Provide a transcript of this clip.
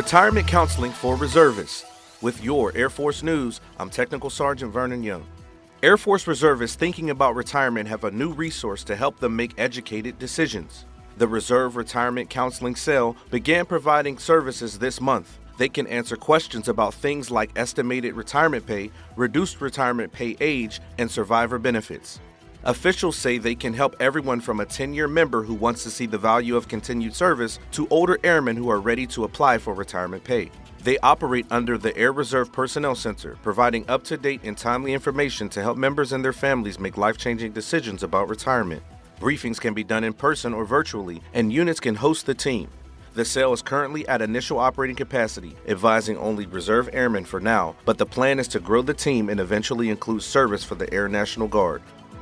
Retirement counseling for reservists. With your Air Force News, I'm Technical Sergeant Vernon Young. Air Force reservists thinking about retirement have a new resource to help them make educated decisions. The Reserve Retirement Counseling Cell began providing services this month. They can answer questions about things like estimated retirement pay, reduced retirement pay age, and survivor benefits. Officials say they can help everyone from a 10 year member who wants to see the value of continued service to older airmen who are ready to apply for retirement pay. They operate under the Air Reserve Personnel Center, providing up to date and timely information to help members and their families make life changing decisions about retirement. Briefings can be done in person or virtually, and units can host the team. The cell is currently at initial operating capacity, advising only reserve airmen for now, but the plan is to grow the team and eventually include service for the Air National Guard.